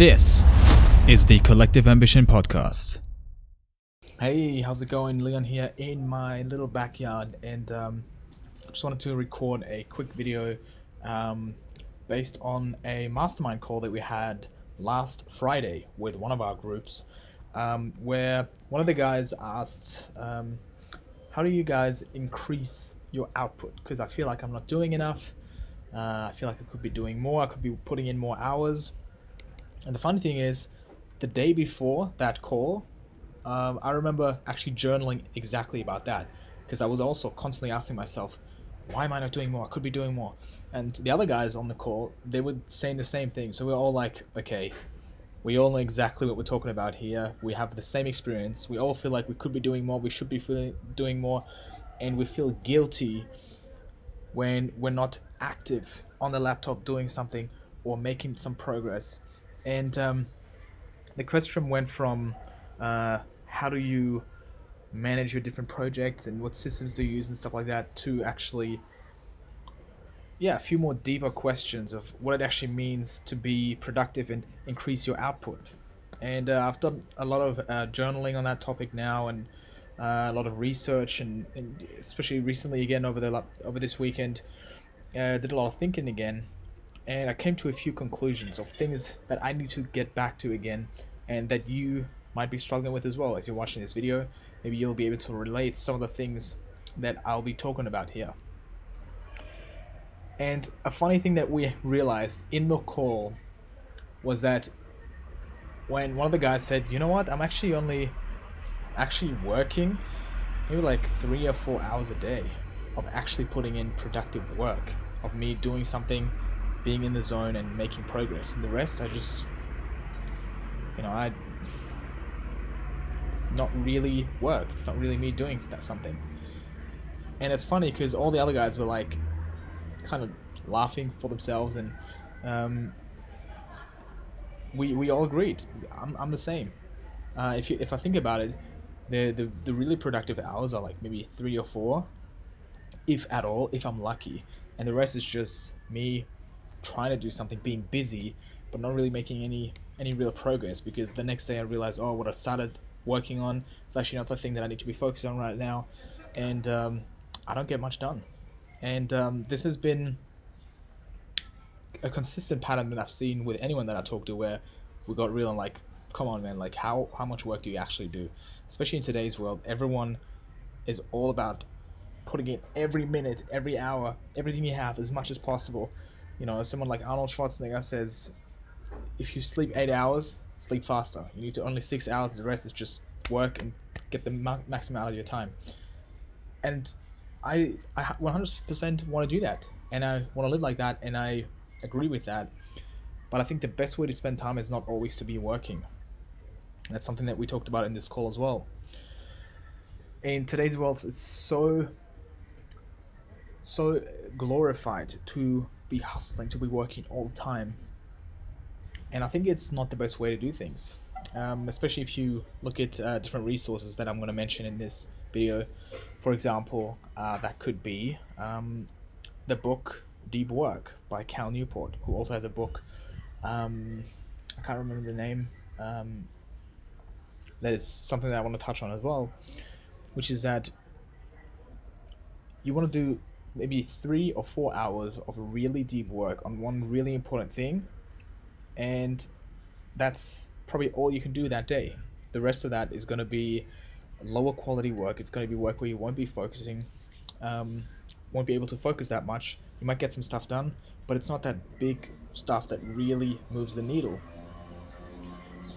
This is the Collective Ambition Podcast. Hey, how's it going? Leon here in my little backyard, and um, I just wanted to record a quick video um, based on a mastermind call that we had last Friday with one of our groups, um, where one of the guys asked, um, "How do you guys increase your output?" Because I feel like I'm not doing enough. Uh, I feel like I could be doing more. I could be putting in more hours. And the funny thing is, the day before that call, um, I remember actually journaling exactly about that because I was also constantly asking myself, why am I not doing more? I could be doing more. And the other guys on the call, they were saying the same thing. So we are all like, okay, we all know exactly what we're talking about here. We have the same experience. We all feel like we could be doing more. We should be feeling, doing more. And we feel guilty when we're not active on the laptop doing something or making some progress. And um, the question went from uh, how do you manage your different projects and what systems do you use and stuff like that to actually yeah a few more deeper questions of what it actually means to be productive and increase your output. And uh, i've done a lot of uh, journaling on that topic now and uh, a lot of research and, and, especially recently again over the over this weekend uh, did a lot of thinking again and i came to a few conclusions of things that i need to get back to again and that you might be struggling with as well as you're watching this video. Maybe you'll be able to relate some of the things that I'll be talking about here. And a funny thing that we realized in the call was that when one of the guys said, you know what, I'm actually only actually working maybe like three or four hours a day of actually putting in productive work, of me doing something, being in the zone and making progress. And the rest I just you know, I it's not really work. It's not really me doing that something. And it's funny because all the other guys were like, kind of laughing for themselves, and um, we we all agreed. I'm I'm the same. Uh, if you if I think about it, the, the the really productive hours are like maybe three or four, if at all, if I'm lucky, and the rest is just me trying to do something, being busy, but not really making any any real progress because the next day I realized, oh, what I started working on is actually not the thing that I need to be focused on right now, and um, I don't get much done. And um, this has been a consistent pattern that I've seen with anyone that I talk to, where we got real and like, come on, man, like how how much work do you actually do? Especially in today's world, everyone is all about putting in every minute, every hour, everything you have as much as possible. You know, someone like Arnold Schwarzenegger says, if you sleep eight hours, sleep faster. You need to only six hours. The rest is just work and get the ma- maximum out of your time. And I, I 100% want to do that, and I want to live like that, and I agree with that. But I think the best way to spend time is not always to be working. That's something that we talked about in this call as well. In today's world, it's so so glorified to be hustling, to be working all the time and I think it's not the best way to do things. Um, especially if you look at uh, different resources that I'm going to mention in this video. For example, uh, that could be um, the book Deep Work by Cal Newport, who also has a book. Um, I can't remember the name. Um, that is something that I want to touch on as well, which is that you want to do maybe three or four hours of really deep work on one really important thing and that's probably all you can do that day. The rest of that is going to be lower quality work. It's going to be work where you won't be focusing, um, won't be able to focus that much. You might get some stuff done, but it's not that big stuff that really moves the needle.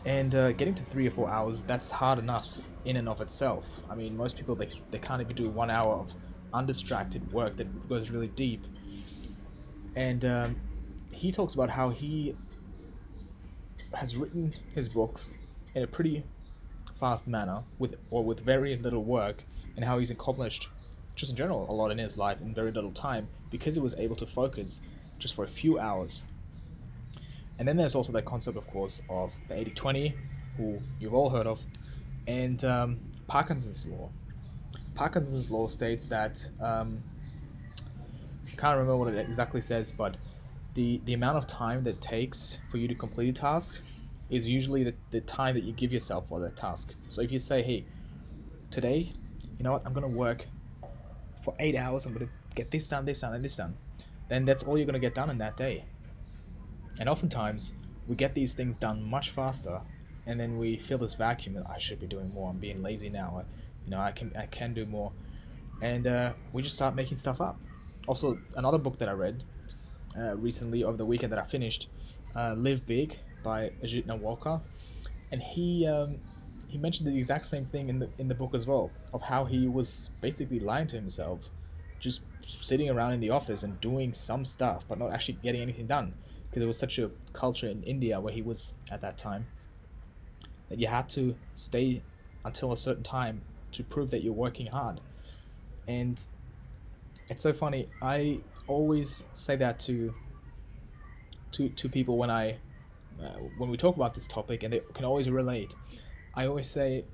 And uh, getting to three or four hours, that's hard enough in and of itself. I mean, most people, they, they can't even do one hour of undistracted work that goes really deep. And um, he talks about how he has written his books in a pretty fast manner with or with very little work and how he's accomplished just in general a lot in his life in very little time because he was able to focus just for a few hours and then there's also that concept of course of the 80-20 who you've all heard of and um, parkinson's law parkinson's law states that um, I can't remember what it exactly says but the the amount of time that takes for you to complete a task is usually the, the time that you give yourself for that task. So if you say, hey, today, you know what, I'm gonna work for eight hours, I'm gonna get this done, this done, and this done, then that's all you're gonna get done in that day. And oftentimes we get these things done much faster and then we feel this vacuum that I should be doing more. I'm being lazy now. You know, I can I can do more, and uh, we just start making stuff up. Also, another book that I read uh, recently over the weekend that I finished, uh, "Live Big" by Ajit Nawalkar, and he um, he mentioned the exact same thing in the in the book as well of how he was basically lying to himself, just sitting around in the office and doing some stuff, but not actually getting anything done. Because it was such a culture in India where he was at that time that you had to stay until a certain time to prove that you're working hard. And it's so funny. I always say that to to to people when I uh, when we talk about this topic, and they can always relate. I always say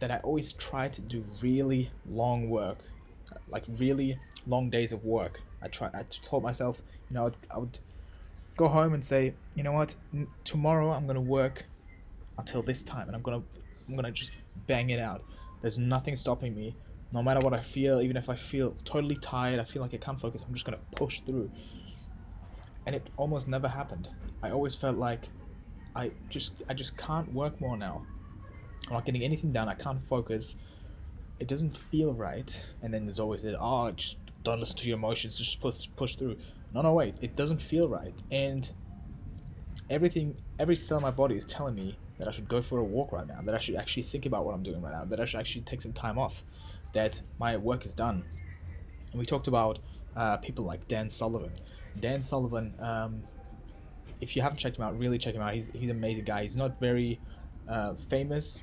that I always try to do really long work, like really long days of work. I try. I told myself, you know, I would, I would go home and say, you know what, N- tomorrow I'm gonna work until this time, and I'm gonna I'm gonna just bang it out. There's nothing stopping me. No matter what I feel, even if I feel totally tired, I feel like I can't focus. I'm just gonna push through. And it almost never happened. I always felt like I just I just can't work more now. I'm not getting anything done. I can't focus. It doesn't feel right. And then there's always that oh just don't listen to your emotions. Just push push through. No no wait. It doesn't feel right. And everything every cell in my body is telling me that I should go for a walk right now, that I should actually think about what I'm doing right now, that I should actually take some time off, that my work is done. And we talked about uh, people like Dan Sullivan. Dan Sullivan, um, if you haven't checked him out, really check him out. He's, he's an amazing guy. He's not very uh, famous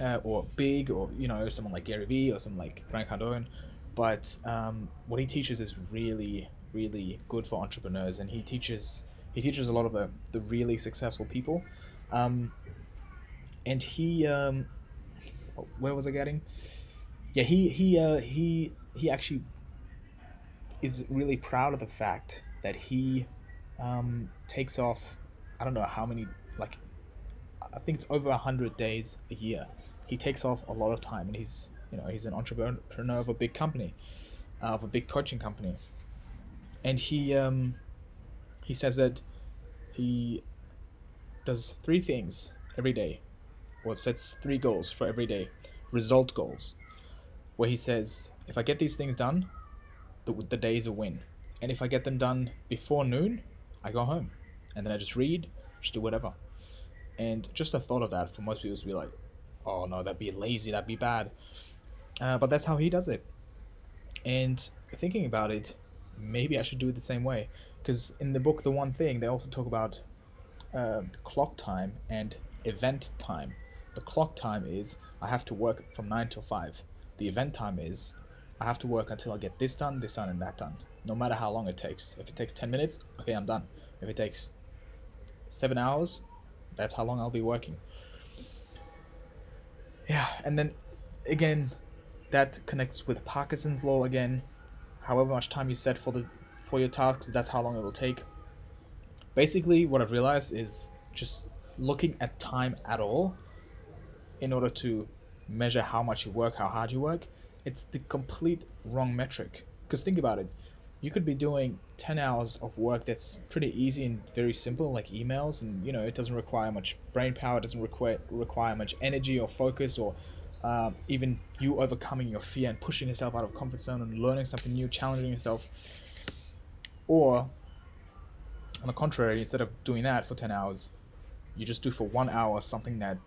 uh, or big or, you know, someone like Gary Vee or someone like Grant Cardone, but um, what he teaches is really, really good for entrepreneurs. And he teaches he teaches a lot of the, the really successful people um, and he, um, where was I getting? Yeah, he he uh, he he actually is really proud of the fact that he um, takes off. I don't know how many like I think it's over a hundred days a year. He takes off a lot of time, and he's you know he's an entrepreneur of a big company, uh, of a big coaching company, and he um, he says that he does three things every day, or sets three goals for every day, result goals, where he says, if I get these things done, the, the day is a win. And if I get them done before noon, I go home. And then I just read, just do whatever. And just the thought of that for most people to be like, oh no, that'd be lazy, that'd be bad. Uh, but that's how he does it. And thinking about it, maybe I should do it the same way. Because in the book, The One Thing, they also talk about uh, clock time and event time. The clock time is I have to work from 9 till 5. The event time is I have to work until I get this done, this done, and that done. No matter how long it takes. If it takes 10 minutes, okay, I'm done. If it takes 7 hours, that's how long I'll be working. Yeah, and then again, that connects with Parkinson's law again. However much time you set for the for your tasks, that's how long it will take basically what I've realized is just looking at time at all in order to measure how much you work, how hard you work, it's the complete wrong metric. Because think about it, you could be doing 10 hours of work that's pretty easy and very simple, like emails, and you know, it doesn't require much brain power, it doesn't require, require much energy or focus or uh, even you overcoming your fear and pushing yourself out of comfort zone and learning something new, challenging yourself. Or on the contrary, instead of doing that for 10 hours, you just do for one hour something that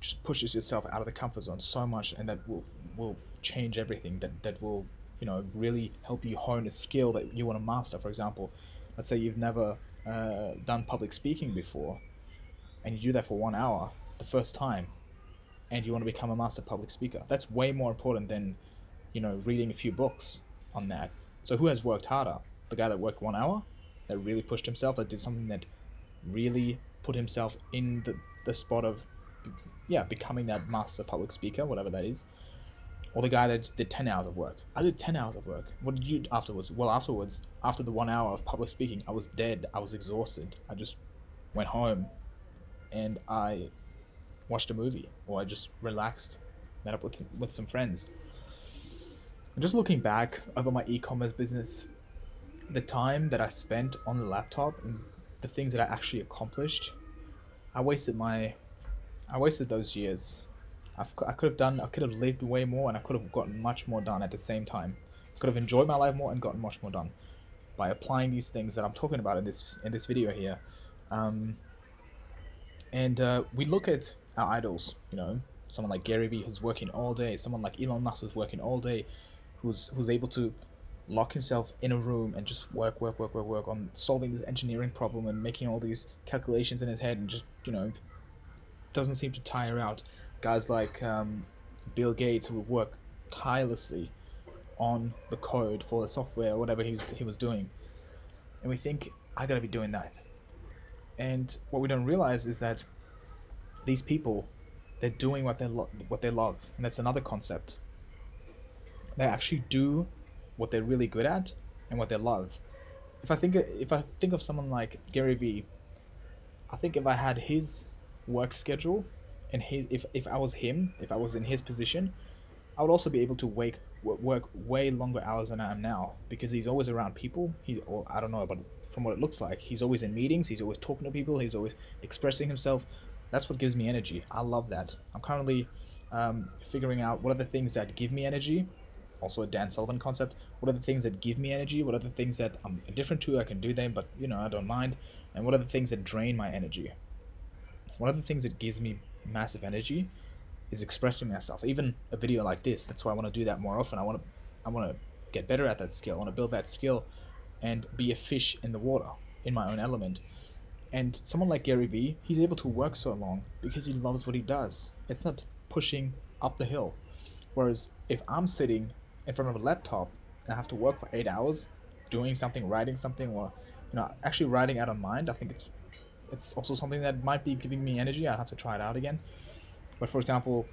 just pushes yourself out of the comfort zone so much and that will will change everything that that will you know really help you hone a skill that you want to master for example let's say you've never uh, done public speaking before and you do that for one hour the first time and you want to become a master public speaker that's way more important than you know reading a few books on that so who has worked harder the guy that worked one hour that really pushed himself, that did something that really put himself in the, the spot of, yeah, becoming that master public speaker, whatever that is. Or the guy that did 10 hours of work. I did 10 hours of work. What did you do afterwards? Well, afterwards, after the one hour of public speaking, I was dead. I was exhausted. I just went home and I watched a movie or I just relaxed, met up with with some friends. Just looking back over my e-commerce business, the time that I spent on the laptop and the things that I actually accomplished, I wasted my, I wasted those years. I've, I could have done, I could have lived way more, and I could have gotten much more done at the same time. Could have enjoyed my life more and gotten much more done by applying these things that I'm talking about in this in this video here. Um, and uh, we look at our idols, you know, someone like Gary Vee who's working all day, someone like Elon Musk who's working all day, who's who's able to lock himself in a room and just work, work, work, work, work on solving this engineering problem and making all these calculations in his head and just you know doesn't seem to tire out. Guys like um, Bill Gates who work tirelessly on the code for the software or whatever he was, he was doing. And we think, I gotta be doing that. And what we don't realize is that these people, they're doing what they lo- what they love, and that's another concept. They actually do what they're really good at and what they love. If I think if I think of someone like Gary Vee, I think if I had his work schedule and his if, if I was him, if I was in his position, I would also be able to wake work way longer hours than I am now because he's always around people. He's or I don't know, but from what it looks like, he's always in meetings. He's always talking to people. He's always expressing himself. That's what gives me energy. I love that. I'm currently um, figuring out what are the things that give me energy. Also a Dan Sullivan concept. What are the things that give me energy? What are the things that I'm different to? I can do them, but you know I don't mind. And what are the things that drain my energy? One of the things that gives me massive energy is expressing myself. Even a video like this. That's why I want to do that more often. I want to, I want to get better at that skill. I want to build that skill, and be a fish in the water in my own element. And someone like Gary Vee, he's able to work so long because he loves what he does. It's not pushing up the hill. Whereas if I'm sitting in front of a laptop and I have to work for eight hours, doing something, writing something, or you know, actually writing out of mind, I think it's it's also something that might be giving me energy. I'd have to try it out again. But for example,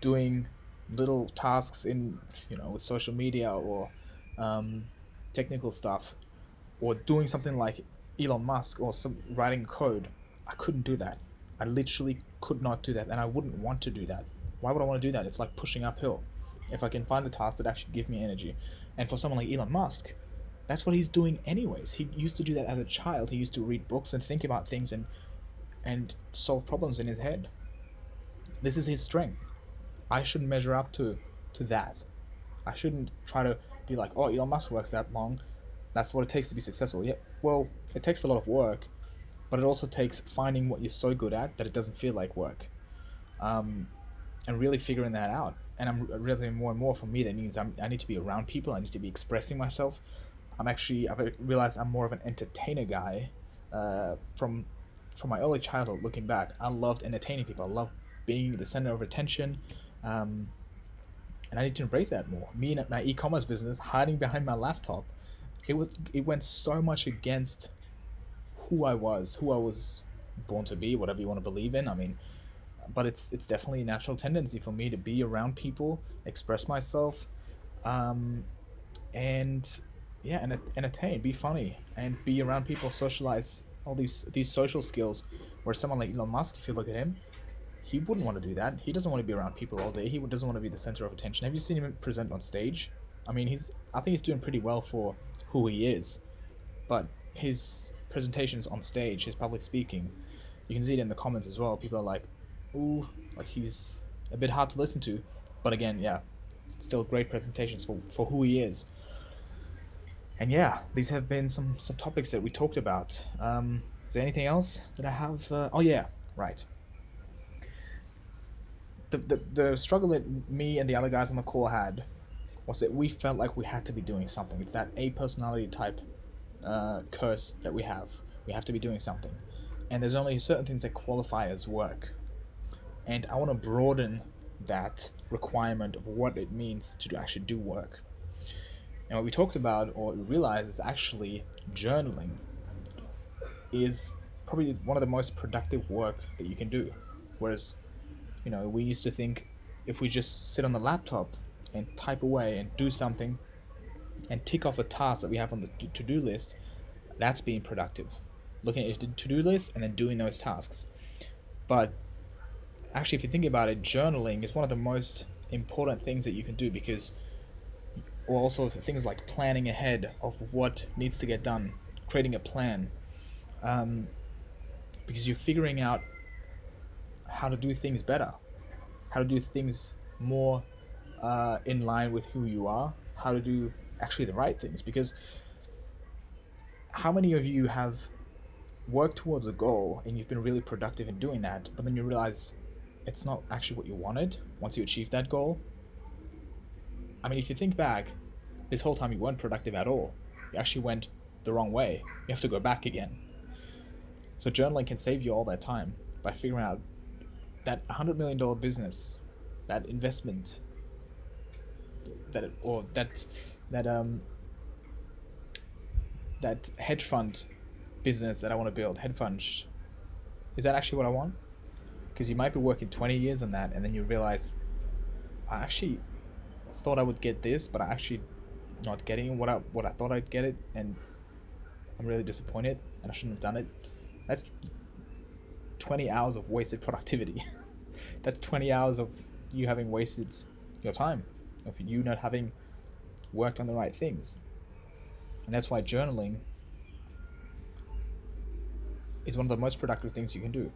doing little tasks in you know with social media or um, technical stuff, or doing something like Elon Musk or some writing code, I couldn't do that. I literally could not do that, and I wouldn't want to do that. Why would I want to do that? It's like pushing uphill. If I can find the tasks that actually give me energy, and for someone like Elon Musk, that's what he's doing anyways. He used to do that as a child. He used to read books and think about things and and solve problems in his head. This is his strength. I shouldn't measure up to to that. I shouldn't try to be like, oh, Elon Musk works that long. That's what it takes to be successful. Yeah, well, it takes a lot of work, but it also takes finding what you're so good at that it doesn't feel like work, um, and really figuring that out. And I'm realizing more and more for me that means I'm, I need to be around people. I need to be expressing myself. I'm actually I've realized I'm more of an entertainer guy uh, from from my early childhood. Looking back, I loved entertaining people. I loved being the center of attention. Um, and I need to embrace that more. Me and my e-commerce business, hiding behind my laptop, it was it went so much against who I was, who I was born to be, whatever you want to believe in. I mean, but it's it's definitely a natural tendency for me to be around people, express myself, um, and yeah, and entertain, be funny, and be around people, socialize, all these these social skills. Where someone like Elon Musk, if you look at him, he wouldn't want to do that. He doesn't want to be around people all day. He doesn't want to be the center of attention. Have you seen him present on stage? I mean, he's I think he's doing pretty well for who he is, but his presentations on stage, his public speaking, you can see it in the comments as well. People are like, "Ooh, like he's a bit hard to listen to," but again, yeah, still great presentations for for who he is. And yeah, these have been some some topics that we talked about. Um, is there anything else that I have? Uh, oh yeah, right the, the, the struggle that me and the other guys on the call had was that we felt like we had to be doing something. It's that A personality type uh, curse that we have. We have to be doing something. And there's only certain things that qualify as work. And I want to broaden that requirement of what it means to actually do work. And what we talked about or realized is actually journaling is probably one of the most productive work that you can do. Whereas you know, we used to think if we just sit on the laptop and type away and do something and tick off a task that we have on the to-do list, that's being productive. Looking at your to-do list and then doing those tasks. But actually, if you think about it, journaling is one of the most important things that you can do because also things like planning ahead of what needs to get done, creating a plan, um, because you're figuring out how to do things better, how to do things more uh, in line with who you are, how to do actually the right things. Because how many of you have worked towards a goal and you've been really productive in doing that, but then you realize it's not actually what you wanted once you achieve that goal? I mean, if you think back, this whole time you weren't productive at all. You actually went the wrong way. You have to go back again. So journaling can save you all that time by figuring out that $100 million business, that investment, that or that that um that hedge fund business that I want to build, hedge funds. Is that actually what I want? Because you might be working 20 years on that and then you realize I actually thought I would get this, but I actually not getting what I what I thought I'd get it, and I'm really disappointed, and I shouldn't have done it. That's 20 hours of wasted productivity. That's 20 hours of you having wasted your time, of you not having worked on the right things. And that's why journaling is one of the most productive things you can do.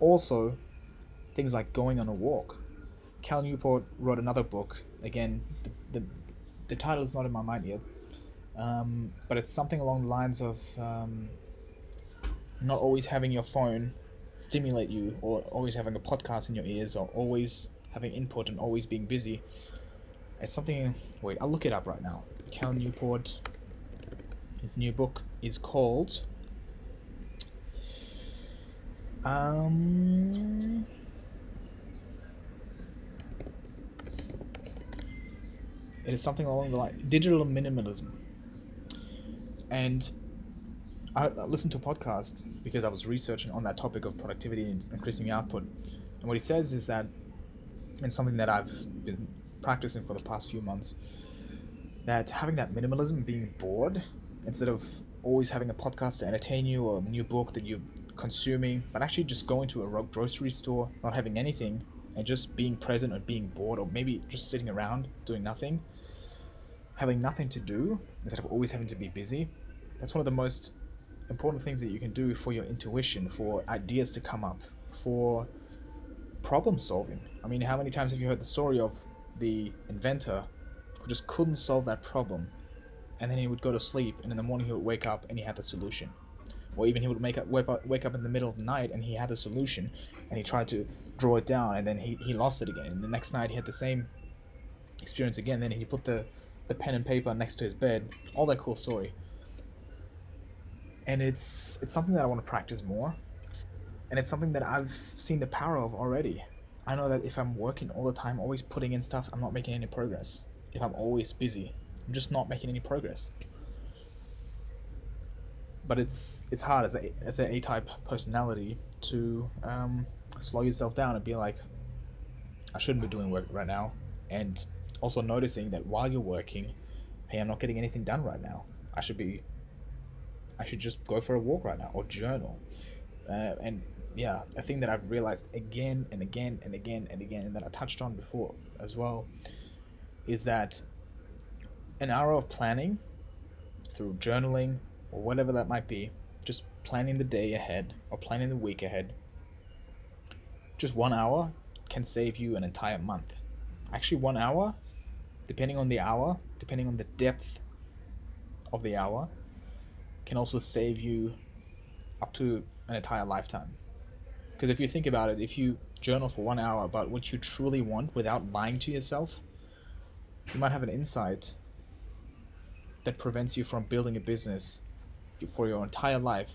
Also, things like going on a walk. Cal Newport wrote another book. Again, the, the, the title is not in my mind yet, um, but it's something along the lines of um, not always having your phone stimulate you, or always having a podcast in your ears, or always having input and always being busy. It's something. Wait, I'll look it up right now. Cal Newport. His new book is called. Um. It is something along the line digital minimalism. And I listened to a podcast because I was researching on that topic of productivity and increasing output. And what he says is that, and something that I've been practicing for the past few months, that having that minimalism, being bored, instead of always having a podcast to entertain you or a new book that you're consuming, but actually just going to a grocery store, not having anything, and just being present or being bored, or maybe just sitting around doing nothing, having nothing to do instead of always having to be busy, that's one of the most important things that you can do for your intuition, for ideas to come up, for problem solving. I mean, how many times have you heard the story of the inventor who just couldn't solve that problem? And then he would go to sleep, and in the morning he would wake up and he had the solution. Or even he would make up, wake, up, wake up in the middle of the night and he had the solution, and he tried to draw it down, and then he, he lost it again. And the next night he had the same experience again. Then he put the the pen and paper next to his bed. All that cool story. And it's it's something that I want to practice more. And it's something that I've seen the power of already. I know that if I'm working all the time, always putting in stuff, I'm not making any progress. If I'm always busy, I'm just not making any progress. But it's it's hard as a as an A-type personality to um, slow yourself down and be like, I shouldn't be doing work right now, and also noticing that while you're working, hey, I'm not getting anything done right now. I should be, I should just go for a walk right now or journal. Uh, and yeah, a thing that I've realized again and again and again and again, and that I touched on before as well, is that an hour of planning through journaling or whatever that might be, just planning the day ahead or planning the week ahead, just one hour can save you an entire month. Actually one hour depending on the hour depending on the depth of the hour can also save you up to an entire lifetime because if you think about it if you journal for one hour about what you truly want without lying to yourself you might have an insight that prevents you from building a business for your entire life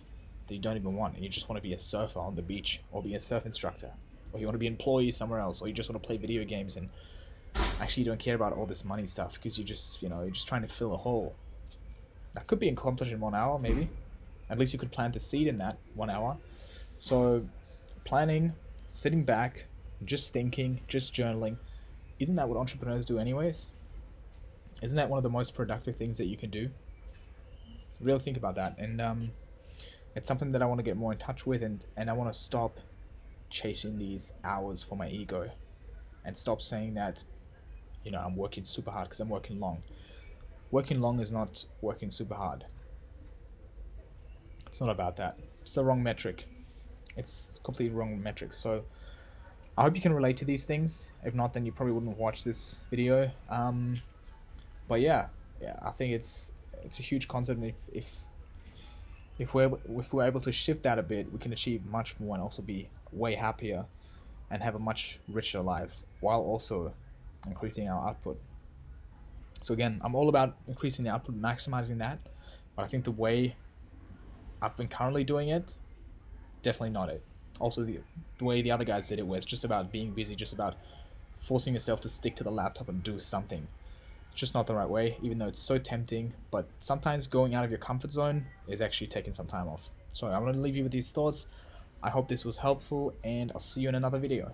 that you don't even want and you just want to be a surfer on the beach or be a surf instructor or you want to be an employee somewhere else or you just want to play video games and actually you don't care about all this money stuff because you just you know you're just trying to fill a hole. That could be accomplished in one hour maybe. At least you could plant the seed in that one hour. So planning sitting back just thinking just journaling isn't that what entrepreneurs do anyways isn't that one of the most productive things that you can do really think about that and um, it's something that i want to get more in touch with and, and i want to stop chasing these hours for my ego and stop saying that you know I'm working super hard because I'm working long. Working long is not working super hard. It's not about that. It's the wrong metric. It's completely wrong metrics. So I hope you can relate to these things. If not, then you probably wouldn't watch this video. Um, but yeah, yeah, I think it's it's a huge concept. If if if we're if we're able to shift that a bit, we can achieve much more and also be way happier and have a much richer life while also increasing our output. So again, I'm all about increasing the output, maximizing that. But I think the way I've been currently doing it, definitely not it. Also, the, the way the other guys did it, was just about being busy, just about forcing yourself to stick to the laptop and do something. It's just not the right way, even though it's so tempting. But sometimes going out of your comfort zone is actually taking some time off. So I'm going to leave you with these thoughts. I hope this was helpful, and I'll see you in another video.